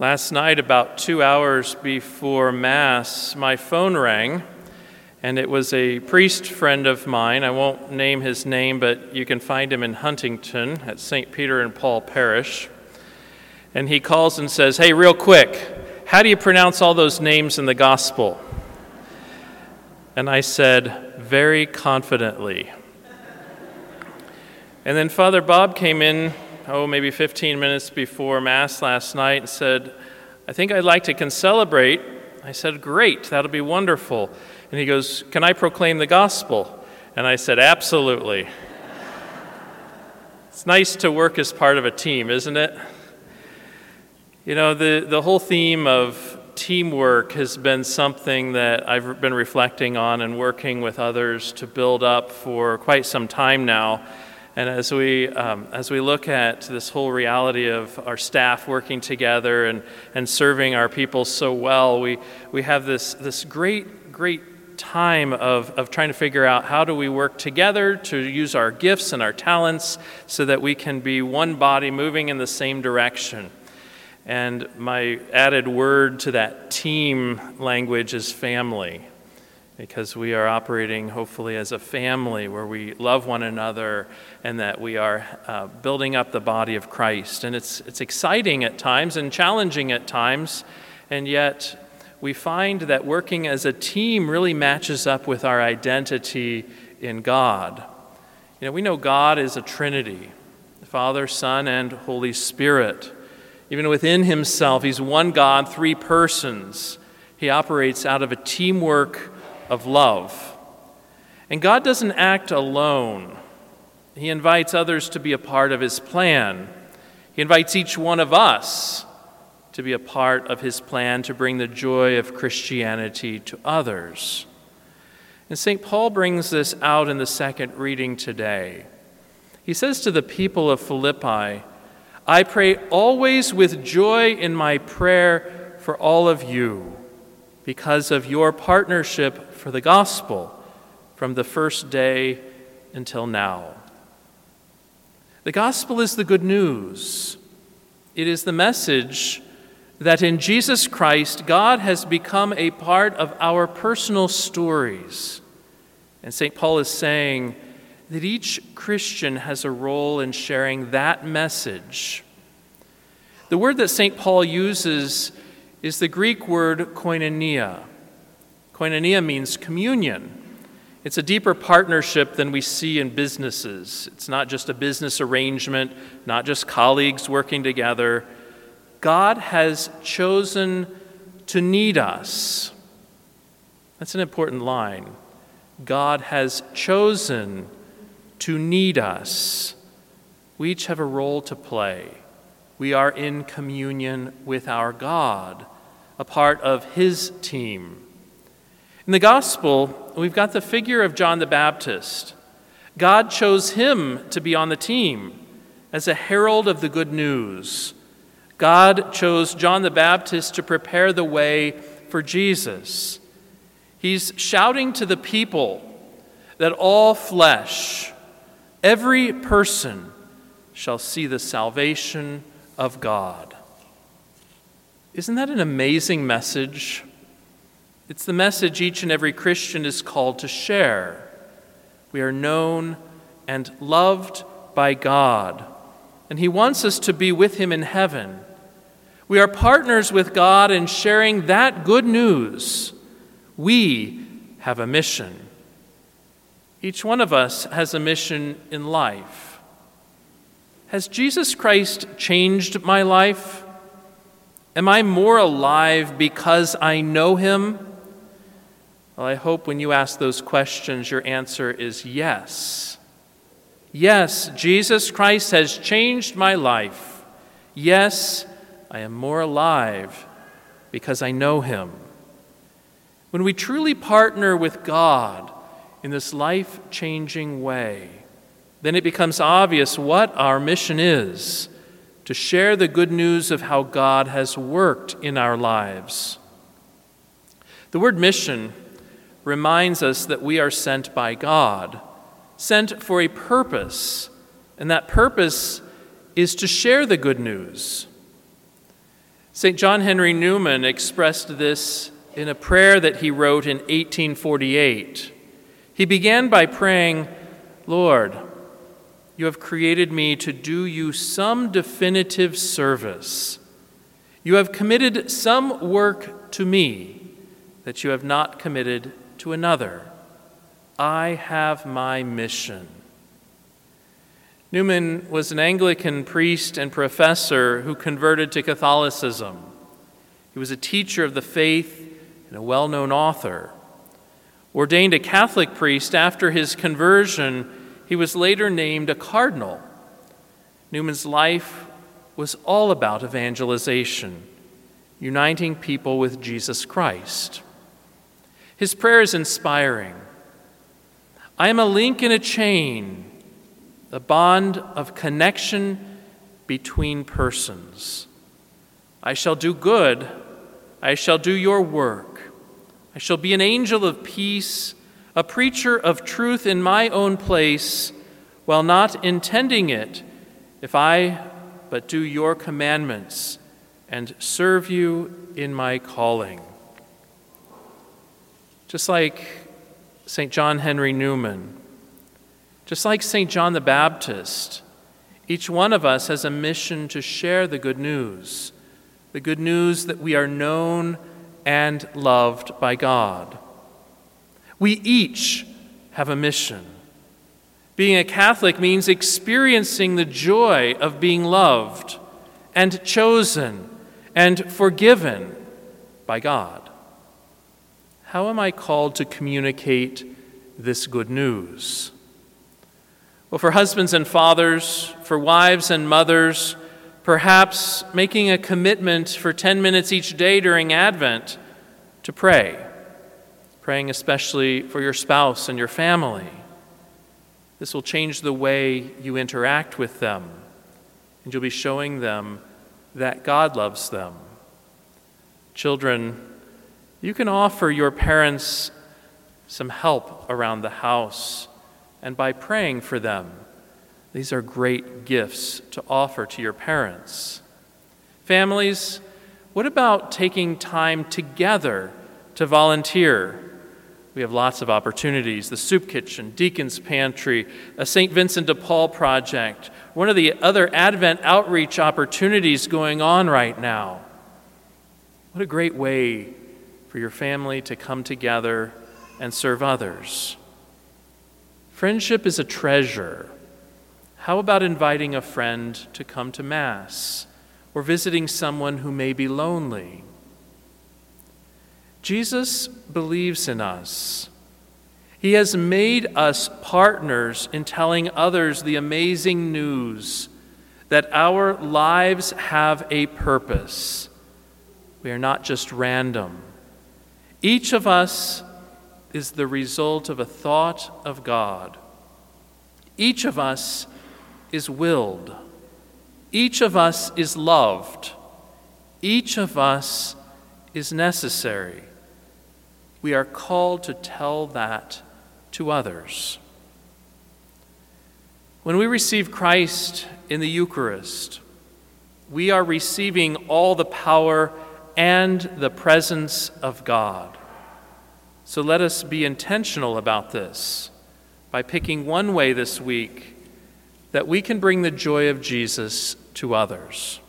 Last night, about two hours before Mass, my phone rang, and it was a priest friend of mine. I won't name his name, but you can find him in Huntington at St. Peter and Paul Parish. And he calls and says, Hey, real quick, how do you pronounce all those names in the gospel? And I said, Very confidently. And then Father Bob came in oh, maybe 15 minutes before Mass last night and said, I think I'd like to concelebrate. I said, Great, that'll be wonderful. And he goes, Can I proclaim the gospel? And I said, Absolutely. it's nice to work as part of a team, isn't it? You know, the, the whole theme of teamwork has been something that I've been reflecting on and working with others to build up for quite some time now. And as we, um, as we look at this whole reality of our staff working together and, and serving our people so well, we, we have this, this great, great time of, of trying to figure out how do we work together to use our gifts and our talents so that we can be one body moving in the same direction. And my added word to that team language is family because we are operating hopefully as a family where we love one another and that we are uh, building up the body of Christ. And it's, it's exciting at times and challenging at times, and yet we find that working as a team really matches up with our identity in God. You know, we know God is a Trinity Father, Son, and Holy Spirit. Even within Himself, He's one God, three persons. He operates out of a teamwork of love. And God doesn't act alone, He invites others to be a part of His plan. He invites each one of us to be a part of His plan to bring the joy of Christianity to others. And St. Paul brings this out in the second reading today. He says to the people of Philippi, I pray always with joy in my prayer for all of you because of your partnership for the gospel from the first day until now. The gospel is the good news. It is the message that in Jesus Christ, God has become a part of our personal stories. And St. Paul is saying that each Christian has a role in sharing that message. The word that St. Paul uses is the Greek word koinonia. Koinonia means communion. It's a deeper partnership than we see in businesses. It's not just a business arrangement, not just colleagues working together. God has chosen to need us. That's an important line. God has chosen to need us. We each have a role to play. We are in communion with our God, a part of His team. In the gospel, we've got the figure of John the Baptist. God chose him to be on the team as a herald of the good news. God chose John the Baptist to prepare the way for Jesus. He's shouting to the people that all flesh, every person, shall see the salvation of God. Isn't that an amazing message? It's the message each and every Christian is called to share. We are known and loved by God, and He wants us to be with Him in heaven. We are partners with God in sharing that good news. We have a mission. Each one of us has a mission in life. Has Jesus Christ changed my life? Am I more alive because I know Him? Well, I hope when you ask those questions, your answer is yes. Yes, Jesus Christ has changed my life. Yes, I am more alive because I know Him. When we truly partner with God in this life changing way, then it becomes obvious what our mission is to share the good news of how God has worked in our lives. The word mission reminds us that we are sent by God, sent for a purpose, and that purpose is to share the good news. St. John Henry Newman expressed this in a prayer that he wrote in 1848. He began by praying, Lord, you have created me to do you some definitive service. You have committed some work to me that you have not committed to another. I have my mission. Newman was an Anglican priest and professor who converted to Catholicism. He was a teacher of the faith and a well known author. Ordained a Catholic priest after his conversion, he was later named a cardinal. Newman's life was all about evangelization, uniting people with Jesus Christ. His prayer is inspiring. I am a link in a chain the bond of connection between persons. I shall do good, I shall do your work. I shall be an angel of peace, a preacher of truth in my own place, while not intending it, if I but do your commandments and serve you in my calling. Just like St. John Henry Newman, just like St. John the Baptist, each one of us has a mission to share the good news the good news that we are known and loved by God. We each have a mission. Being a Catholic means experiencing the joy of being loved and chosen and forgiven by God. How am I called to communicate this good news? Well, for husbands and fathers, for wives and mothers, perhaps making a commitment for 10 minutes each day during Advent to pray, praying especially for your spouse and your family. This will change the way you interact with them, and you'll be showing them that God loves them. Children, you can offer your parents some help around the house and by praying for them. These are great gifts to offer to your parents. Families, what about taking time together to volunteer? We have lots of opportunities the Soup Kitchen, Deacon's Pantry, a St. Vincent de Paul project, one of the other Advent outreach opportunities going on right now. What a great way for your family to come together and serve others. Friendship is a treasure. How about inviting a friend to come to Mass or visiting someone who may be lonely? Jesus believes in us. He has made us partners in telling others the amazing news that our lives have a purpose. We are not just random. Each of us is the result of a thought of God. Each of us is willed. Each of us is loved. Each of us is necessary. We are called to tell that to others. When we receive Christ in the Eucharist, we are receiving all the power and the presence of God. So let us be intentional about this by picking one way this week that we can bring the joy of Jesus to others.